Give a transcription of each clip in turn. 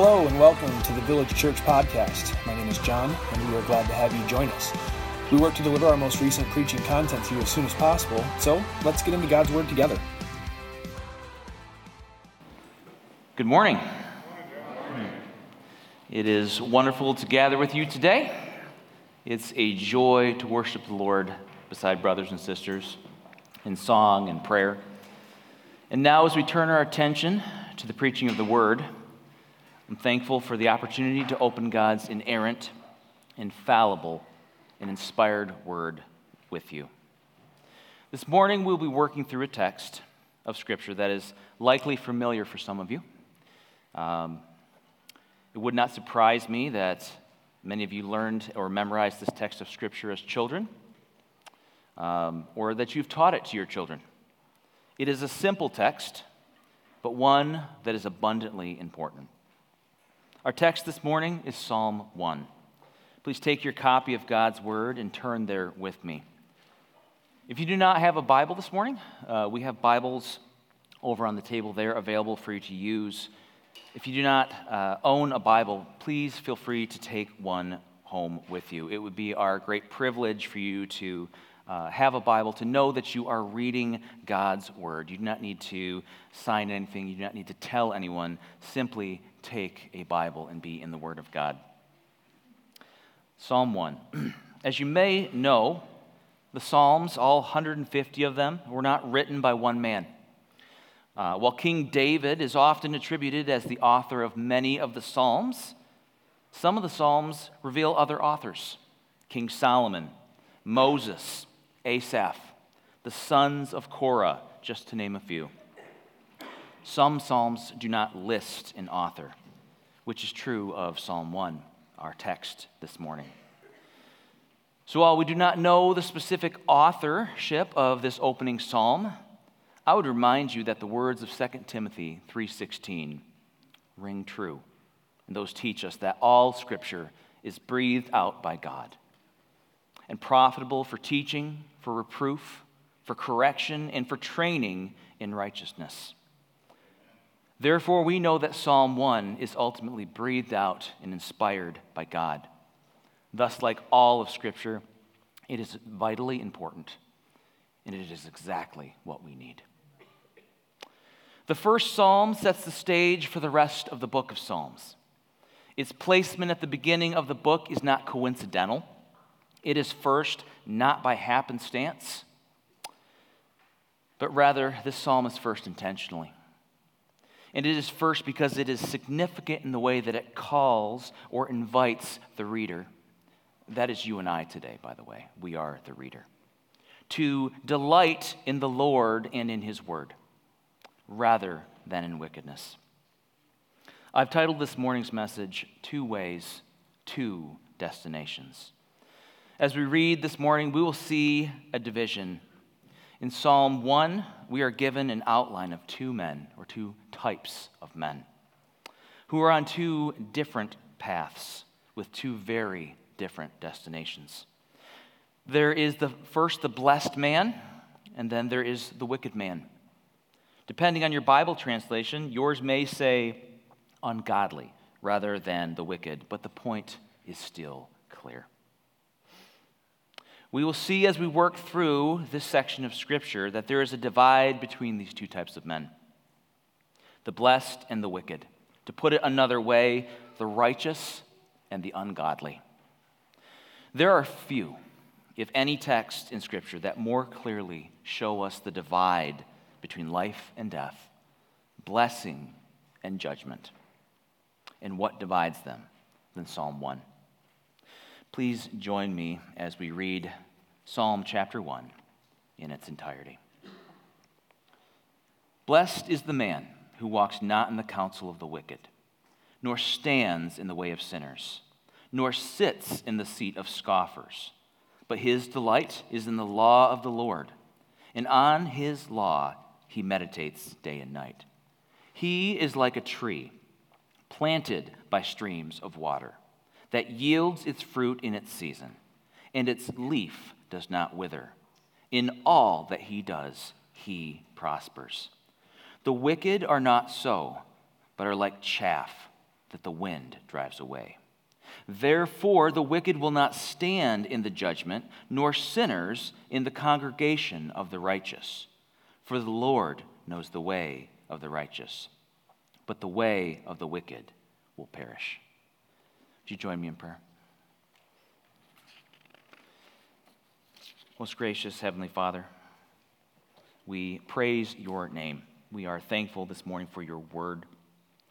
Hello and welcome to the Village Church Podcast. My name is Jon, and we are glad to have you join us. We work to deliver our most recent preaching content to you as soon as possible, so let's get into God's Word together. Good morning. It is wonderful to gather with you today. It's a joy to worship the Lord beside brothers and sisters in song and prayer. And now, as we turn our attention to the preaching of the Word, I'm thankful for the opportunity to open God's inerrant, infallible, and inspired Word with you. This morning, we'll be working through a text of Scripture that is likely familiar for some of you. Um, it would not surprise me that many of you learned or memorized this text of Scripture as children, um, or that you've taught it to your children. It is a simple text, but one that is abundantly important. Our text this morning is Psalm 1. Please take your copy of God's Word and turn there with me. If you do not have a Bible this morning, uh, we have Bibles over on the table there available for you to use. If you do not uh, own a Bible, please feel free to take one home with you. It would be our great privilege for you to uh, have a Bible, to know that you are reading God's Word. You do not need to sign anything, you do not need to tell anyone. Simply take a Bible and be in the Word of God. Psalm 1. As you may know, the Psalms, all 150 of them, were not written by one man. Uh, while King David is often attributed as the author of many of the Psalms, some of the Psalms reveal other authors King Solomon, Moses, Asaph, the sons of Korah, just to name a few. Some Psalms do not list an author, which is true of Psalm 1, our text this morning. So while we do not know the specific authorship of this opening psalm, I would remind you that the words of 2 Timothy 3:16 ring true. And those teach us that all scripture is breathed out by God and profitable for teaching, for reproof, for correction, and for training in righteousness Therefore, we know that Psalm 1 is ultimately breathed out and inspired by God. Thus, like all of Scripture, it is vitally important, and it is exactly what we need. The first psalm sets the stage for the rest of the book of Psalms. Its placement at the beginning of the book is not coincidental. It is first not by happenstance, but rather, this psalm is first intentionally. And it is first because it is significant in the way that it calls or invites the reader. That is you and I today, by the way. We are the reader. To delight in the Lord and in His Word, rather than in wickedness. I've titled this morning's message, Two Ways, Two Destinations. As we read this morning, we will see a division in Psalm 1, we are given an outline of two men, or two types of men, who are on two different paths with two very different destinations. There is the first the blessed man, and then there is the wicked man. Depending on your Bible translation, yours may say ungodly rather than the wicked, but the point is still clear. We will see as we work through this section of Scripture that there is a divide between these two types of men the blessed and the wicked. To put it another way, the righteous and the ungodly. There are few, if any, texts in Scripture that more clearly show us the divide between life and death, blessing and judgment, and what divides them than Psalm 1. Please join me as we read Psalm chapter 1 in its entirety. Blessed is the man who walks not in the counsel of the wicked, nor stands in the way of sinners, nor sits in the seat of scoffers. But his delight is in the law of the Lord, and on his law he meditates day and night. He is like a tree planted by streams of water that yields its fruit in its season, and its leaf does not wither. In all that he does, he prospers. The wicked are not so, but are like chaff that the wind drives away. Therefore, the wicked will not stand in the judgment, nor sinners in the congregation of the righteous. For the Lord knows the way of the righteous, but the way of the wicked will perish. Would you join me in prayer? Most gracious Heavenly Father, we praise your name. We are thankful this morning for your word.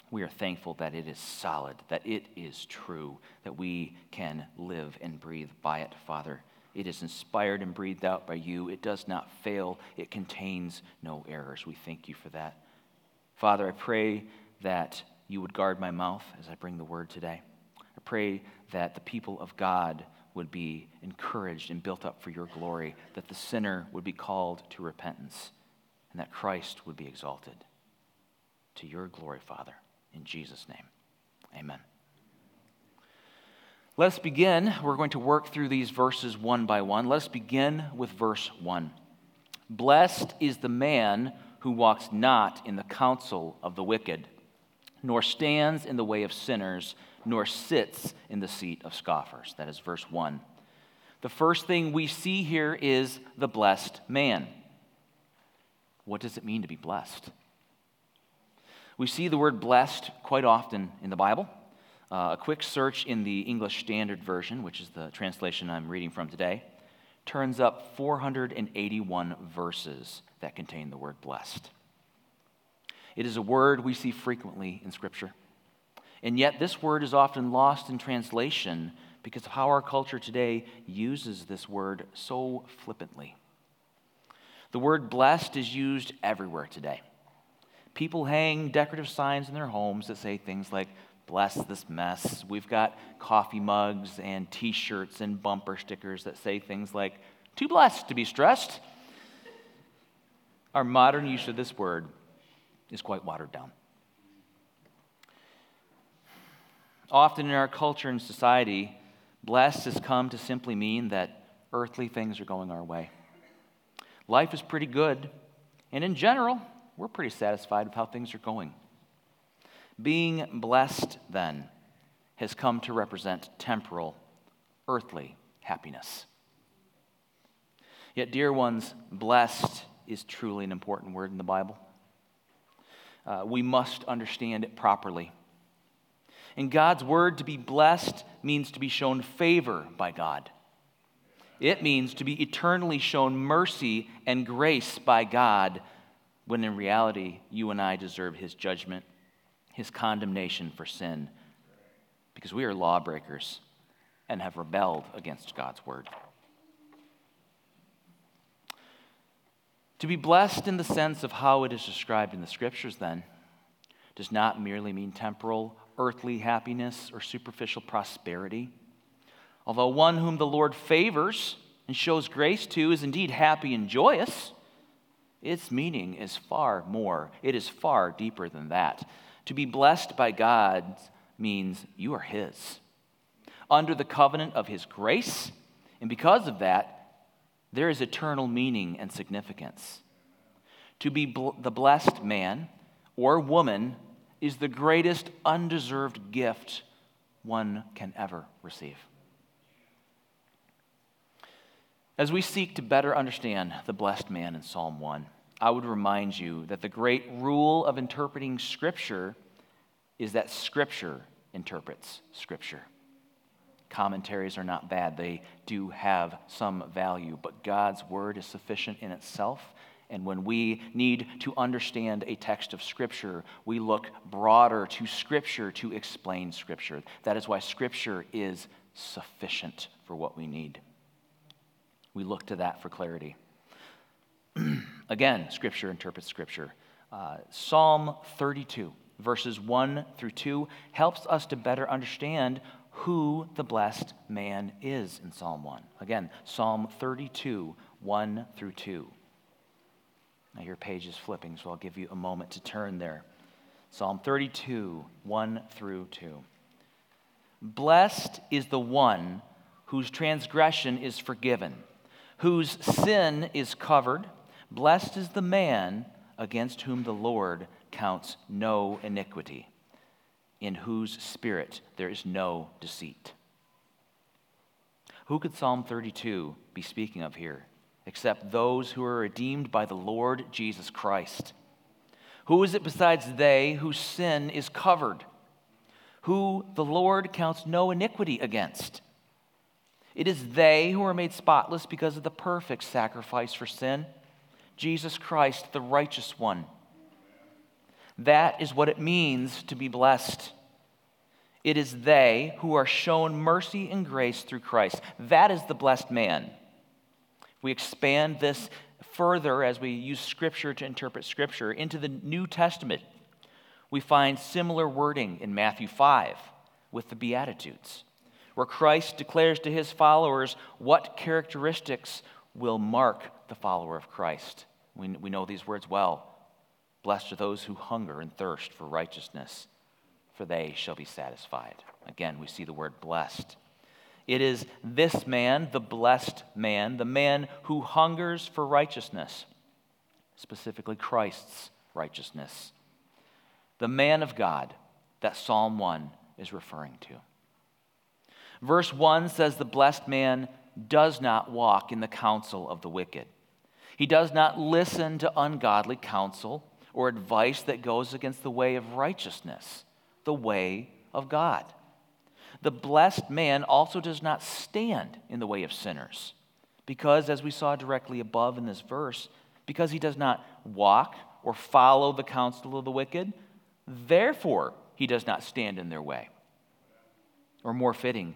We are thankful that it is solid, that it is true, that we can live and breathe by it, Father. It is inspired and breathed out by you. It does not fail. It contains no errors. We thank you for that. Father, I pray that you would guard my mouth as I bring the word today. Pray that the people of God would be encouraged and built up for your glory, that the sinner would be called to repentance, and that Christ would be exalted. To your glory, Father. In Jesus' name, amen. Let's begin. We're going to work through these verses one by one. Let's begin with verse 1. Blessed is the man who walks not in the counsel of the wicked, nor stands in the way of sinners, nor sits in the seat of scoffers. That is verse 1. The first thing we see here is the blessed man. What does it mean to be blessed? We see the word blessed quite often in the Bible. Uh, a quick search in the English Standard Version, which is the translation I'm reading from today, turns up 481 verses that contain the word blessed. It is a word we see frequently in Scripture. And yet, this word is often lost in translation because of how our culture today uses this word so flippantly. The word blessed is used everywhere today. People hang decorative signs in their homes that say things like, bless this mess. We've got coffee mugs and t shirts and bumper stickers that say things like, too blessed to be stressed. Our modern use of this word is quite watered down. Often in our culture and society, blessed has come to simply mean that earthly things are going our way. Life is pretty good, and in general, we're pretty satisfied with how things are going. Being blessed, then, has come to represent temporal, earthly happiness. Yet, dear ones, blessed is truly an important word in the Bible. Uh, we must understand it properly. In God's word, to be blessed means to be shown favor by God. It means to be eternally shown mercy and grace by God when in reality, you and I deserve his judgment, his condemnation for sin, because we are lawbreakers and have rebelled against God's word. To be blessed in the sense of how it is described in the scriptures, then, does not merely mean temporal, earthly happiness or superficial prosperity. Although one whom the Lord favors and shows grace to is indeed happy and joyous, its meaning is far more, it is far deeper than that. To be blessed by God means you are His. Under the covenant of His grace, and because of that, there is eternal meaning and significance. To be bl- the blessed man or woman is the greatest undeserved gift one can ever receive. As we seek to better understand the blessed man in Psalm 1, I would remind you that the great rule of interpreting Scripture is that Scripture interprets Scripture. Commentaries are not bad, they do have some value, but God's Word is sufficient in itself. And when we need to understand a text of Scripture, we look broader to Scripture to explain Scripture. That is why Scripture is sufficient for what we need. We look to that for clarity. Again, Scripture interprets Scripture. Uh, Psalm 32, verses 1 through 2, helps us to better understand who the blessed man is in Psalm 1. Again, Psalm 32, 1 through 2. Now, your page is flipping, so I'll give you a moment to turn there. Psalm 32, 1 through 2. Blessed is the one whose transgression is forgiven whose sin is covered. Blessed is the man against whom the Lord counts no iniquity. In whose spirit there is no deceit. Who could Psalm 32 be speaking of here except those who are redeemed by the Lord Jesus Christ? Who is it besides they whose sin is covered, who the Lord counts no iniquity against? It is they who are made spotless because of the perfect sacrifice for sin, Jesus Christ, the righteous one. That is what it means to be blessed. It is they who are shown mercy and grace through Christ. That is the blessed man. We expand this further as we use Scripture to interpret Scripture into the New Testament. We find similar wording in Matthew 5 with the Beatitudes, where Christ declares to his followers what characteristics will mark the follower of Christ. We, we know these words well. Blessed are those who hunger and thirst for righteousness, for they shall be satisfied. Again, we see the word blessed. It is this man, the blessed man, the man who hungers for righteousness, specifically Christ's righteousness, the man of God that Psalm 1 is referring to. Verse 1 says, The blessed man does not walk in the counsel of the wicked. He does not listen to ungodly counsel or advice that goes against the way of righteousness, the way of God. The blessed man also does not stand in the way of sinners, because, as we saw directly above in this verse, because he does not walk or follow the counsel of the wicked, therefore he does not stand in their way. Or more fitting,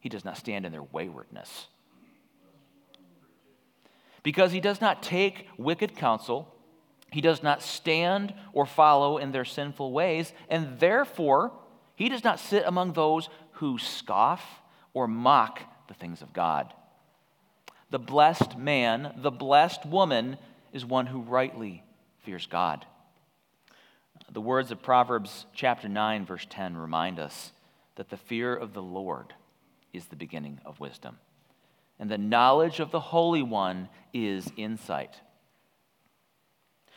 he does not stand in their waywardness. Because he does not take wicked counsel he does not stand or follow in their sinful ways, and therefore he does not sit among those who scoff or mock the things of God. The blessed man, the blessed woman, is one who rightly fears God. The words of Proverbs chapter 9, verse 10 remind us that the fear of the Lord is the beginning of wisdom, and the knowledge of the Holy One is insight.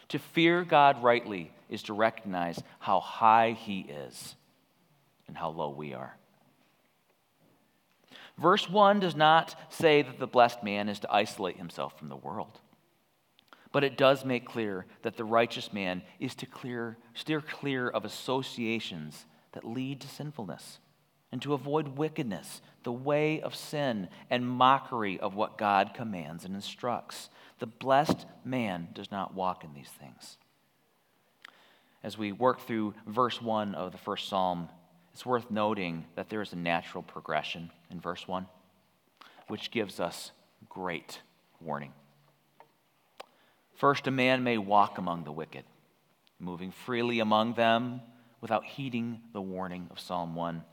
To fear God rightly is to recognize how high He is and how low we are. Verse 1 does not say that the blessed man is to isolate himself from the world, but it does make clear that the righteous man is to clear, steer clear of associations that lead to sinfulness and to avoid wickedness, the way of sin, and mockery of what God commands and instructs. The blessed man does not walk in these things. As we work through verse 1 of the first psalm, it's worth noting that there is a natural progression in verse 1, which gives us great warning. First, a man may walk among the wicked, moving freely among them without heeding the warning of Psalm 1.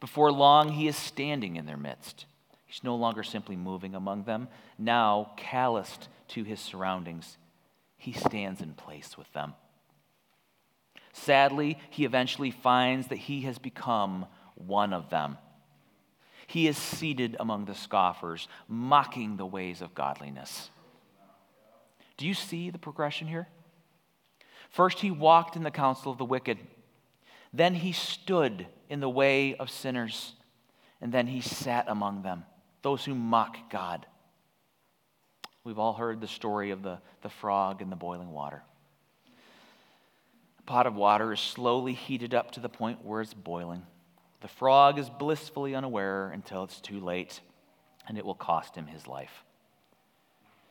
Before long, he is standing in their midst He's no longer simply moving among them. Now, calloused to his surroundings, he stands in place with them. Sadly, he eventually finds that he has become one of them. He is seated among the scoffers, mocking the ways of godliness. Do you see the progression here? First, he walked in the counsel of the wicked. Then he stood in the way of sinners. And then he sat among them those who mock God. We've all heard the story of the, the frog in the boiling water. A pot of water is slowly heated up to the point where it's boiling. The frog is blissfully unaware until it's too late, and it will cost him his life.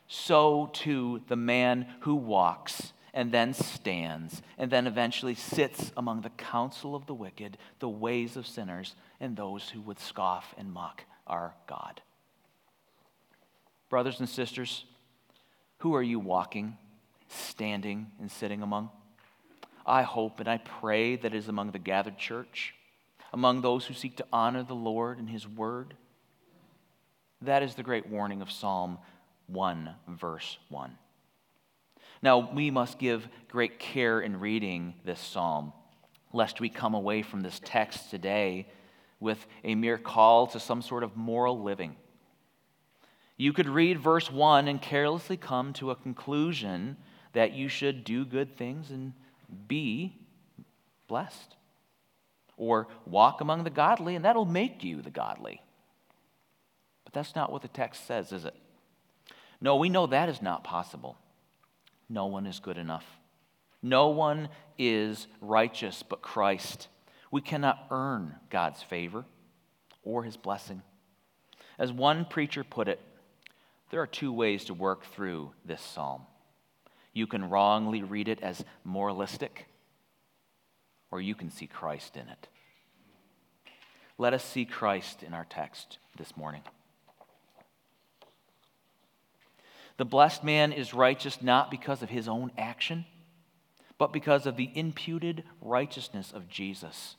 So, too, the man who walks and then stands and then eventually sits among the counsel of the wicked, the ways of sinners, and those who would scoff and mock our God. Brothers and sisters, who are you walking, standing, and sitting among? I hope and I pray that it is among the gathered church, among those who seek to honor the Lord and His word. That is the great warning of Psalm 1, verse 1. Now, we must give great care in reading this psalm, lest we come away from this text today with a mere call to some sort of moral living. You could read verse 1 and carelessly come to a conclusion that you should do good things and be blessed or walk among the godly, and that'll make you the godly. But that's not what the text says, is it? No, we know that is not possible. No one is good enough. No one is righteous but Christ. We cannot earn God's favor or his blessing. As one preacher put it, there are two ways to work through this psalm. You can wrongly read it as moralistic, or you can see Christ in it. Let us see Christ in our text this morning. The blessed man is righteous not because of his own action, but because of the imputed righteousness of Jesus,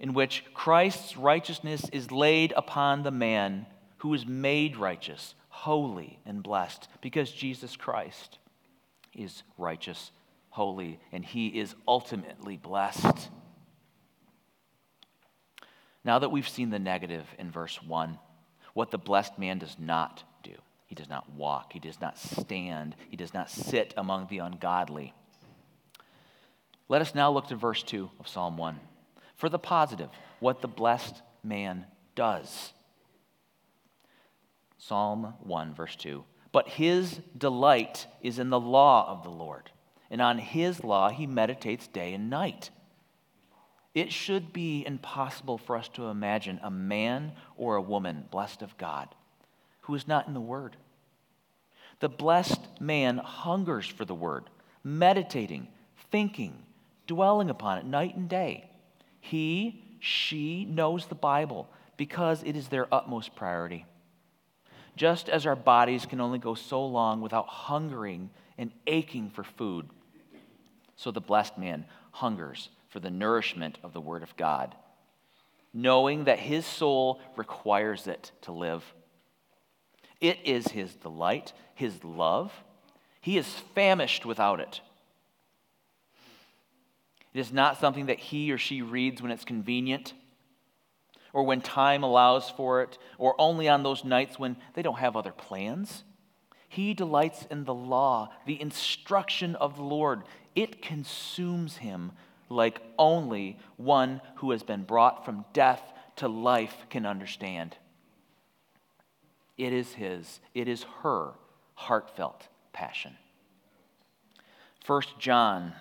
in which Christ's righteousness is laid upon the man who is made righteous, holy, and blessed, because Jesus Christ is righteous, holy, and he is ultimately blessed. Now that we've seen the negative in verse 1, what the blessed man does not do. He does not walk. He does not stand. He does not sit among the ungodly. Let us now look to verse 2 of Psalm 1. For the positive, what the blessed man does. Psalm 1, verse 2. But his delight is in the law of the Lord, and on his law he meditates day and night. It should be impossible for us to imagine a man or a woman blessed of God who is not in the Word. The blessed man hungers for the Word, meditating, thinking, dwelling upon it night and day. He, she knows the Bible because it is their utmost priority. Just as our bodies can only go so long without hungering and aching for food, so the blessed man hungers for the nourishment of the Word of God, knowing that his soul requires it to live. It is his delight, his love. He is famished without it. It is not something that he or she reads when it's convenient or when time allows for it or only on those nights when they don't have other plans. He delights in the law, the instruction of the Lord. It consumes him like only one who has been brought from death to life can understand. It is his, it is her heartfelt passion. 1 John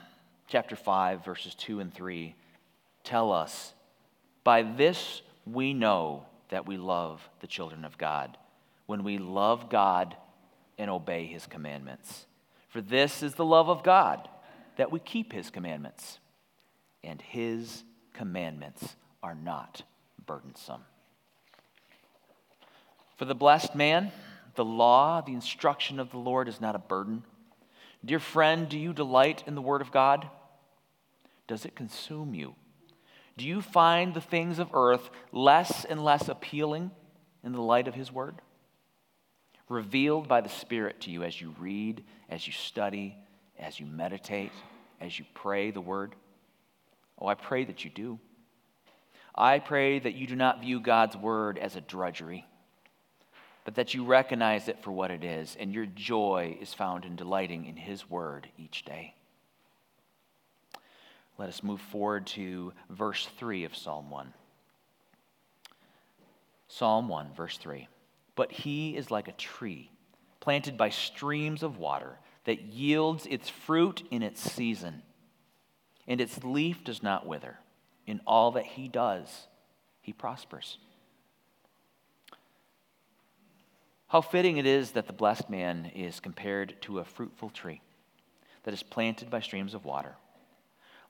chapter 5 verses 2 and 3 tell us by this we know that we love the children of God when we love God and obey his commandments. For this is the love of God that we keep his commandments and his commandments are not burdensome. For the blessed man, the law, the instruction of the Lord is not a burden. Dear friend, do you delight in the Word of God? Does it consume you? Do you find the things of earth less and less appealing in the light of His Word? Revealed by the Spirit to you as you read, as you study, as you meditate, as you pray the Word? Oh, I pray that you do. I pray that you do not view God's Word as a drudgery but that you recognize it for what it is, and your joy is found in delighting in His word each day. Let us move forward to verse 3 of Psalm 1. Psalm 1, verse 3. But he is like a tree planted by streams of water that yields its fruit in its season, and its leaf does not wither. In all that he does, he prospers. How fitting it is that the blessed man is compared to a fruitful tree that is planted by streams of water.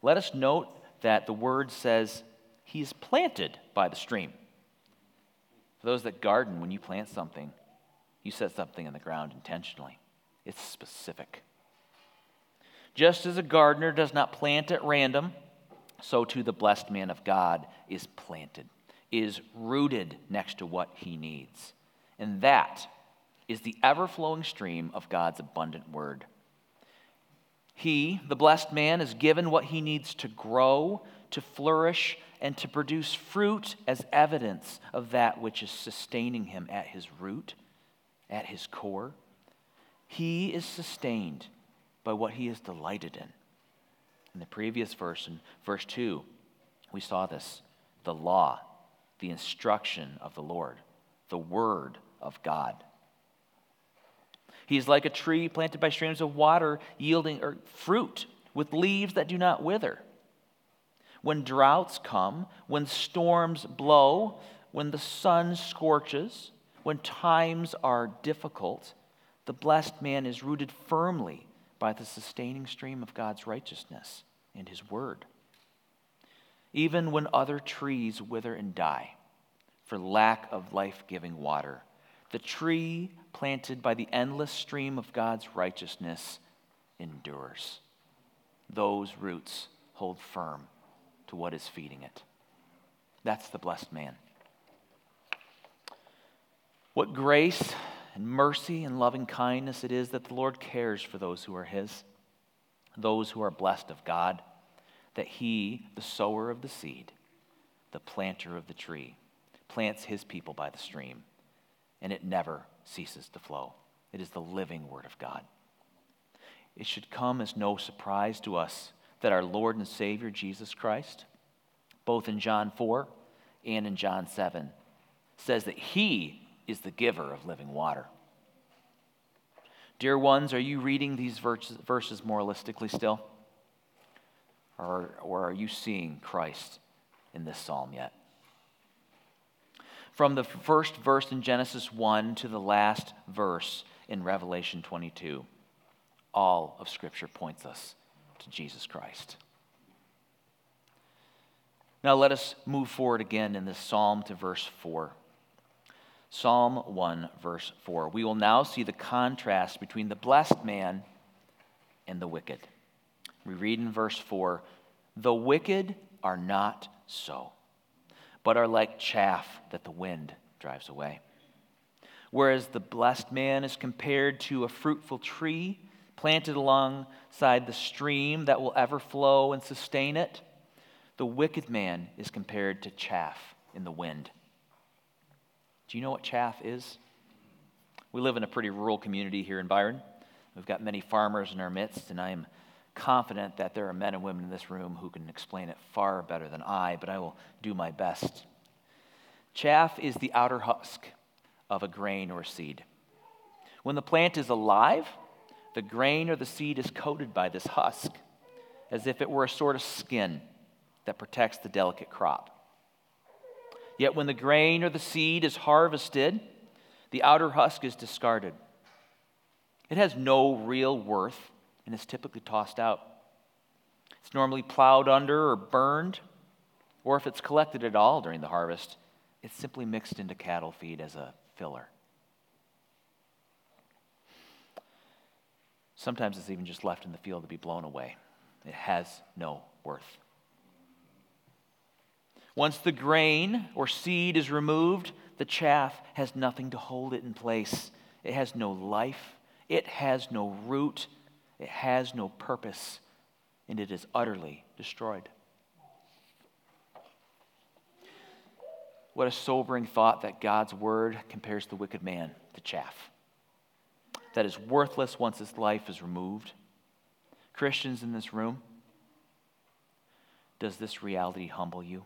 Let us note that the word says he is planted by the stream. For those that garden, when you plant something, you set something in the ground intentionally, it's specific. Just as a gardener does not plant at random, so too the blessed man of God is planted, is rooted next to what he needs. And that is the ever flowing stream of God's abundant word. He, the blessed man, is given what he needs to grow, to flourish, and to produce fruit as evidence of that which is sustaining him at his root, at his core. He is sustained by what he is delighted in. In the previous verse, in verse 2, We saw this the law, the instruction of the Lord, the word of God. He is like a tree planted by streams of water, yielding fruit with leaves that do not wither. When droughts come, when storms blow, when the sun scorches, when times are difficult, the blessed man is rooted firmly by the sustaining stream of God's righteousness and his word. Even when other trees wither and die for lack of life giving water, the tree planted by the endless stream of God's righteousness endures. Those roots hold firm to what is feeding it. That's the blessed man. What grace and mercy and loving kindness it is that the Lord cares for those who are His, those who are blessed of God, that He, the sower of the seed, the planter of the tree, plants His people by the stream, and it never ceases to flow. It is the living Word of God. It should come as no surprise to us that our Lord and Savior Jesus Christ, both in John 4 and in John 7, says that He is the giver of living water. Dear ones, are you reading these verses moralistically still? Or, or are you seeing Christ in this psalm yet? From the first verse in Genesis 1 to the last verse in Revelation 22, all of Scripture points us to Jesus Christ. Now let us move forward again in this psalm to verse 4. Psalm 1, verse 4. We will now see the contrast between the blessed man and the wicked. We read in verse 4 The wicked are not so, but are like chaff that the wind drives away. Whereas the blessed man is compared to a fruitful tree planted alongside the stream that will ever flow and sustain it, the wicked man is compared to chaff in the wind. Do you know what chaff is? We live in a pretty rural community here in Byron. We've got many farmers in our midst, and I am confident that there are men and women in this room who can explain it far better than I, but I will do my best. Chaff is the outer husk of a grain or seed. When the plant is alive, the grain or the seed is coated by this husk, as if it were a sort of skin that protects the delicate crop. Yet when the grain or the seed is harvested, the outer husk is discarded. It has no real worth and is typically tossed out. It's normally plowed under or burned, or if it's collected at all during the harvest, it's simply mixed into cattle feed as a filler. Sometimes it's even just left in the field to be blown away. It has no worth. Once the grain or seed is removed, the chaff has nothing to hold it in place. It has no life, it has no root, it has no purpose, and it is utterly destroyed. What a sobering thought that God's word compares the wicked man to chaff. That is worthless once his life is removed. Christians in this room, does this reality humble you?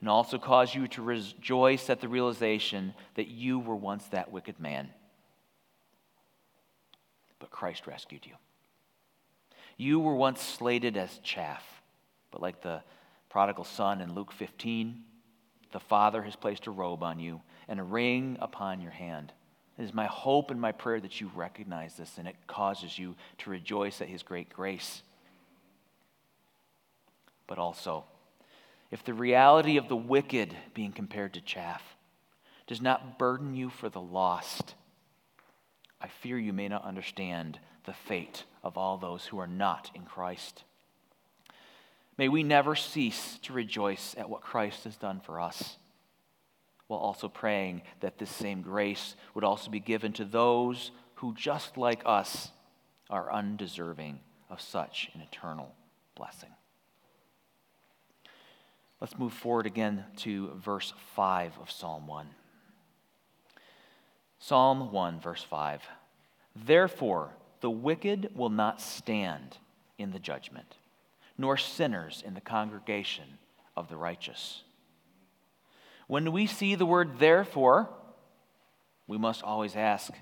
and also cause you to rejoice at the realization that you were once that wicked man. But Christ rescued you. You were once slated as chaff, but like the prodigal son in Luke 15, the Father has placed a robe on you and a ring upon your hand. It is my hope and my prayer that you recognize this and it causes you to rejoice at his great grace. But also, if the reality of the wicked being compared to chaff does not burden you for the lost, I fear you may not understand the fate of all those who are not in Christ. May we never cease to rejoice at what Christ has done for us, while also praying that this same grace would also be given to those who, just like us, are undeserving of such an eternal blessing. Let's move forward again to verse 5 of Psalm 1. Psalm 1, verse 5. Therefore, the wicked will not stand in the judgment, nor sinners in the congregation of the righteous. When we see the word therefore, we must always ask,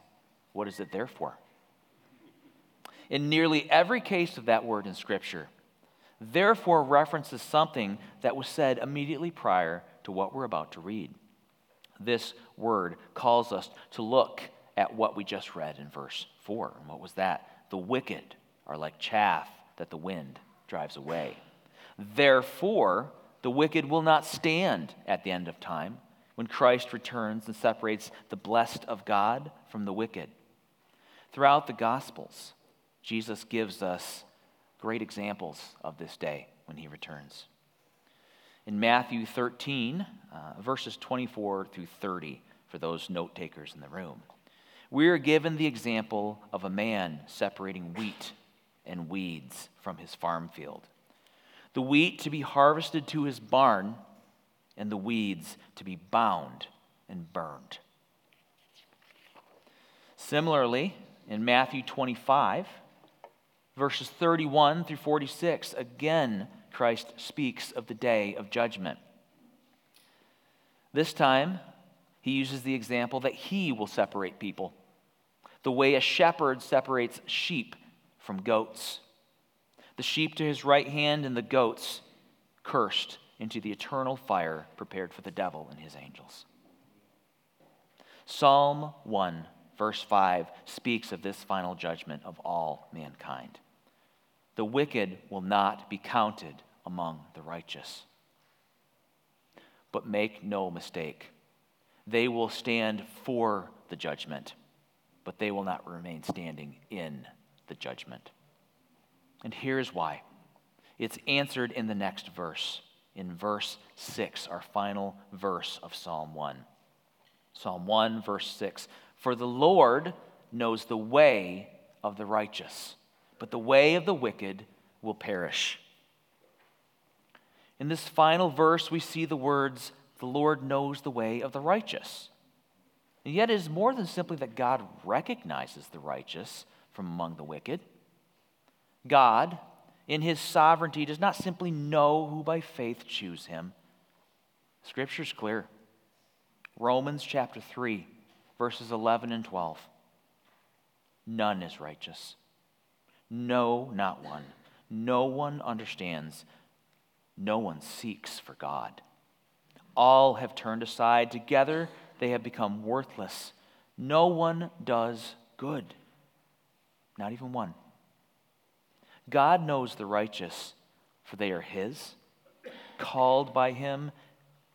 what is it there for? In nearly every case of that word in Scripture, therefore references something that was said immediately prior to what we're about to read. This word calls us to look at what we just read in verse 4. And what was that? The wicked are like chaff that the wind drives away. Therefore, the wicked will not stand at the end of time when Christ returns and separates the blessed of God from the wicked. Throughout the Gospels, Jesus gives us great examples of this day when he returns. In Matthew 13, uh, verses 24 through 30, for those note takers in the room, we are given the example of a man separating wheat and weeds from his farm field the wheat to be harvested to his barn, and the weeds to be bound and burned. Similarly, in Matthew 25, verses 31 through 46, again, Christ speaks of the day of judgment. This time, he uses the example that he will separate people, the way a shepherd separates sheep from goats the sheep to his right hand, and the goats cursed into the eternal fire prepared for the devil and his angels. Psalm 1, verse 5, speaks of this final judgment of all mankind. The wicked will not be counted among the righteous. But make no mistake, they will stand for the judgment, but they will not remain standing in the judgment. And here's why it's answered in the next verse, in verse 6, our final verse of Psalm 1. Psalm 1, verse 6 For the Lord knows the way of the righteous, but the way of the wicked will perish. In this final verse, we see the words, The Lord knows the way of the righteous. And yet, it is more than simply that God recognizes the righteous from among the wicked. God, in his sovereignty, does not simply know who by faith choose him. Scripture's clear. Romans chapter 3, verses 11 and 12. None is righteous. No, not one. No one understands. No one seeks for God. All have turned aside. Together they have become worthless. No one does good. Not even one. God knows the righteous, for they are His, called by Him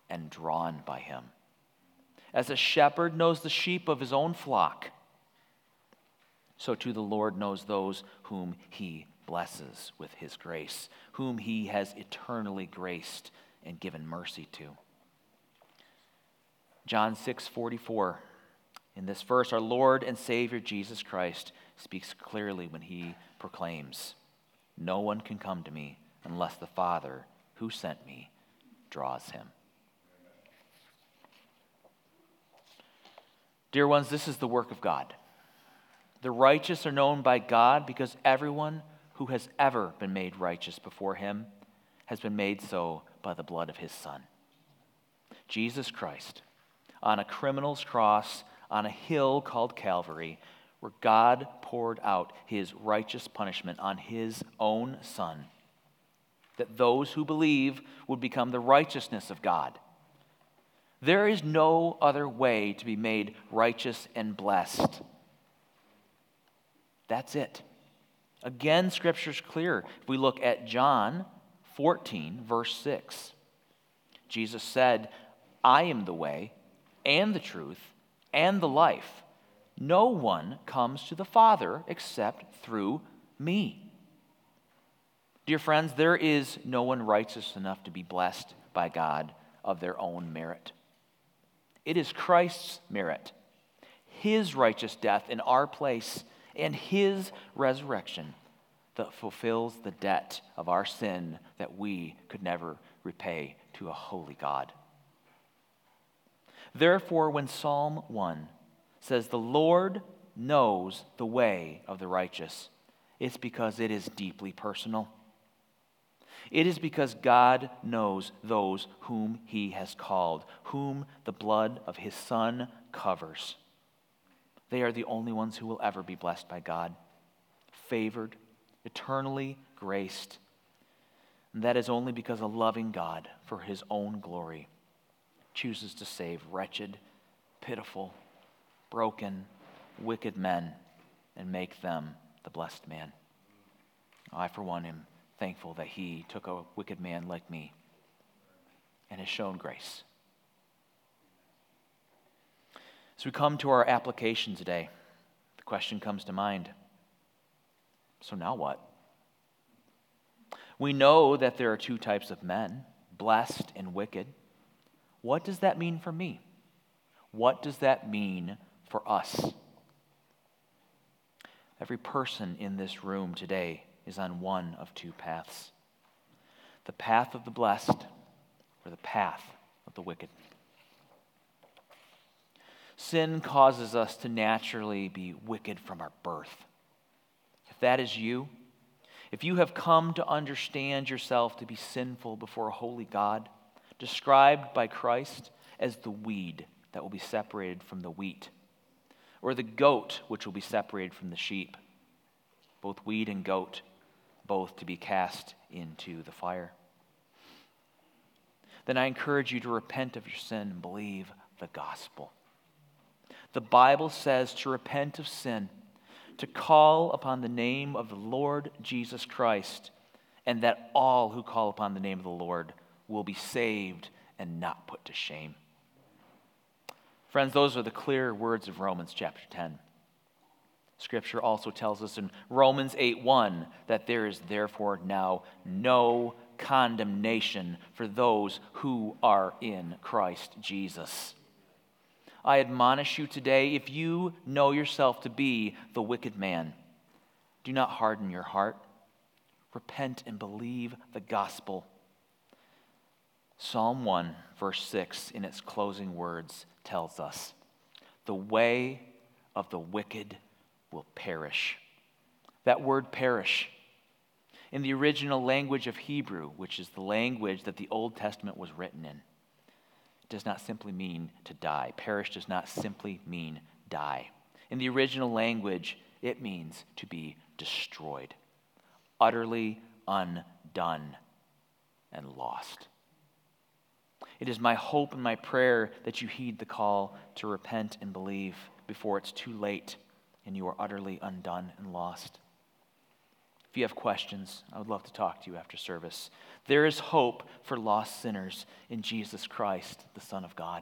and drawn by Him. As a shepherd knows the sheep of his own flock, so too the Lord knows those whom He blesses with His grace, whom He has eternally graced and given mercy to. John 6 44. In this verse, our Lord and Savior Jesus Christ speaks clearly when he proclaims, no one can come to me unless the Father who sent me draws him. Dear ones, this is the work of God. The righteous are known by God because everyone who has ever been made righteous before him has been made so by the blood of his Son. Jesus Christ, on a criminal's cross on a hill called Calvary, where God poured out his righteous punishment on his own Son, that those who believe would become the righteousness of God. There is no other way to be made righteous and blessed. That's it. Again, Scripture's clear. If we look at John 14, verse 6, Jesus said, I am the way and the truth and the life. No one comes to the Father except through me. Dear friends, there is no one righteous enough to be blessed by God of their own merit. It is Christ's merit, his righteous death in our place, and his resurrection that fulfills the debt of our sin that we could never repay to a holy God. Therefore, when Psalm 1 says, The Lord knows the way of the righteous, it's because it is deeply personal. It is because God knows those whom he has called, whom the blood of his Son covers. They are the only ones who will ever be blessed by God, favored, eternally graced. And that is only because a loving God, for his own glory, chooses to save wretched, pitiful, broken, wicked men and make them the blessed man. I, for one, am thankful that he took a wicked man like me and has shown grace. As we come to our application today, the question comes to mind so now what? We know that there are two types of men blessed and wicked. What does that mean for me? What does that mean for us? Every person in this room today is on one of two paths the path of the blessed or the path of the wicked. Sin causes us to naturally be wicked from our birth. If that is you, if you have come to understand yourself to be sinful before a holy God, described by Christ as the weed that will be separated from the wheat, or the goat which will be separated from the sheep, both weed and goat both to be cast into the fire. Then I encourage you to repent of your sin and believe the gospel. The Bible says to repent of sin, to call upon the name of the Lord Jesus Christ, and that all who call upon the name of the Lord will be saved and not put to shame. Friends, those are the clear words of Romans chapter 10. Scripture also tells us in Romans 8 1 that there is therefore now no condemnation for those who are in Christ Jesus. I admonish you today if you know yourself to be the wicked man, do not harden your heart. Repent and believe the gospel. Psalm 1, verse 6, in its closing words, tells us the way of the wicked will perish. That word perish, in the original language of Hebrew, which is the language that the Old Testament was written in, does not simply mean to die. Perish does not simply mean die. In the original language, it means to be destroyed, utterly undone and lost. It is my hope and my prayer that you heed the call to repent and believe before it's too late and you are utterly undone and lost. If you have questions, I would love to talk to you after service. There is hope for lost sinners in Jesus Christ, the Son of God.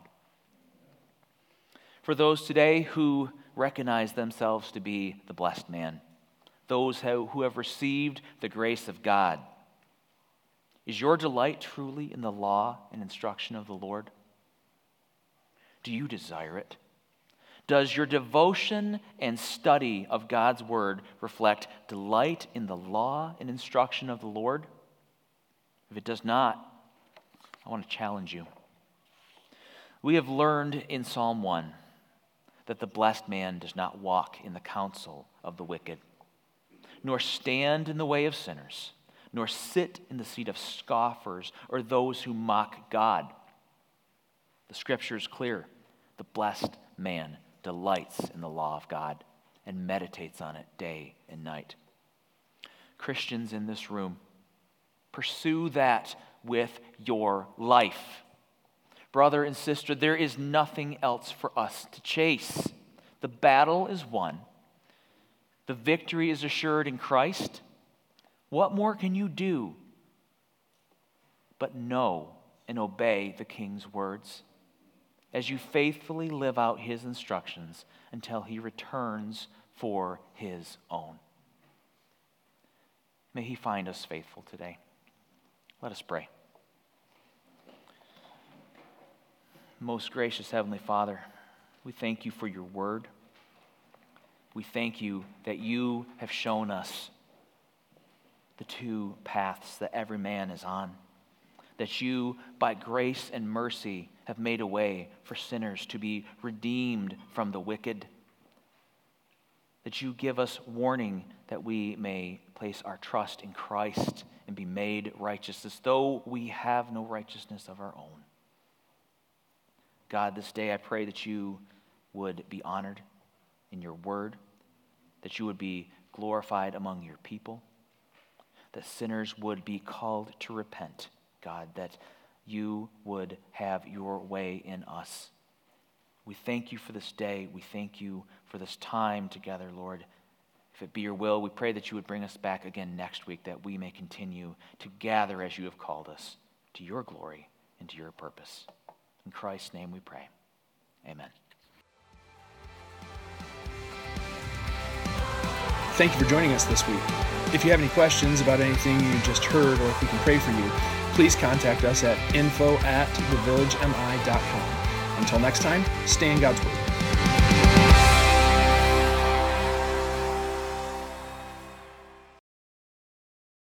For those today who recognize themselves to be the blessed man, those who have received the grace of God, is your delight truly in the law and instruction of the Lord? Do you desire it? Does your devotion and study of God's word reflect delight in the law and instruction of the Lord? If it does not, I want to challenge you. We have learned in Psalm 1 that the blessed man does not walk in the counsel of the wicked, nor stand in the way of sinners, nor sit in the seat of scoffers or those who mock God. The scripture is clear the blessed man delights in the law of God and meditates on it day and night. Christians in this room, pursue that with your life. Brother and sister, there is nothing else for us to chase. The battle is won, the victory is assured in Christ. What more can you do but know and obey the King's words? as you faithfully live out his instructions until he returns for his own. May he find us faithful today. Let us pray. Most gracious Heavenly Father, we thank you for your word. We thank you that you have shown us the two paths that every man is on that you, by grace and mercy, have made a way for sinners to be redeemed from the wicked. that you give us warning that we may place our trust in Christ and be made righteous as though we have no righteousness of our own. God, this day I pray that you would be honored in your word, that you would be glorified among your people, that sinners would be called to repent, God, that you would have your way in us. We thank you for this day. We thank you for this time together, Lord. If it be your will, we pray that you would bring us back again next week, that we may continue to gather as you have called us to your glory and to your purpose. In Christ's name we pray. Amen. Thank you for joining us this week. If you have any questions about anything you just heard or if we can pray for you, please contact us at info at thevillagemi.com. Until next time, stay in God's Word.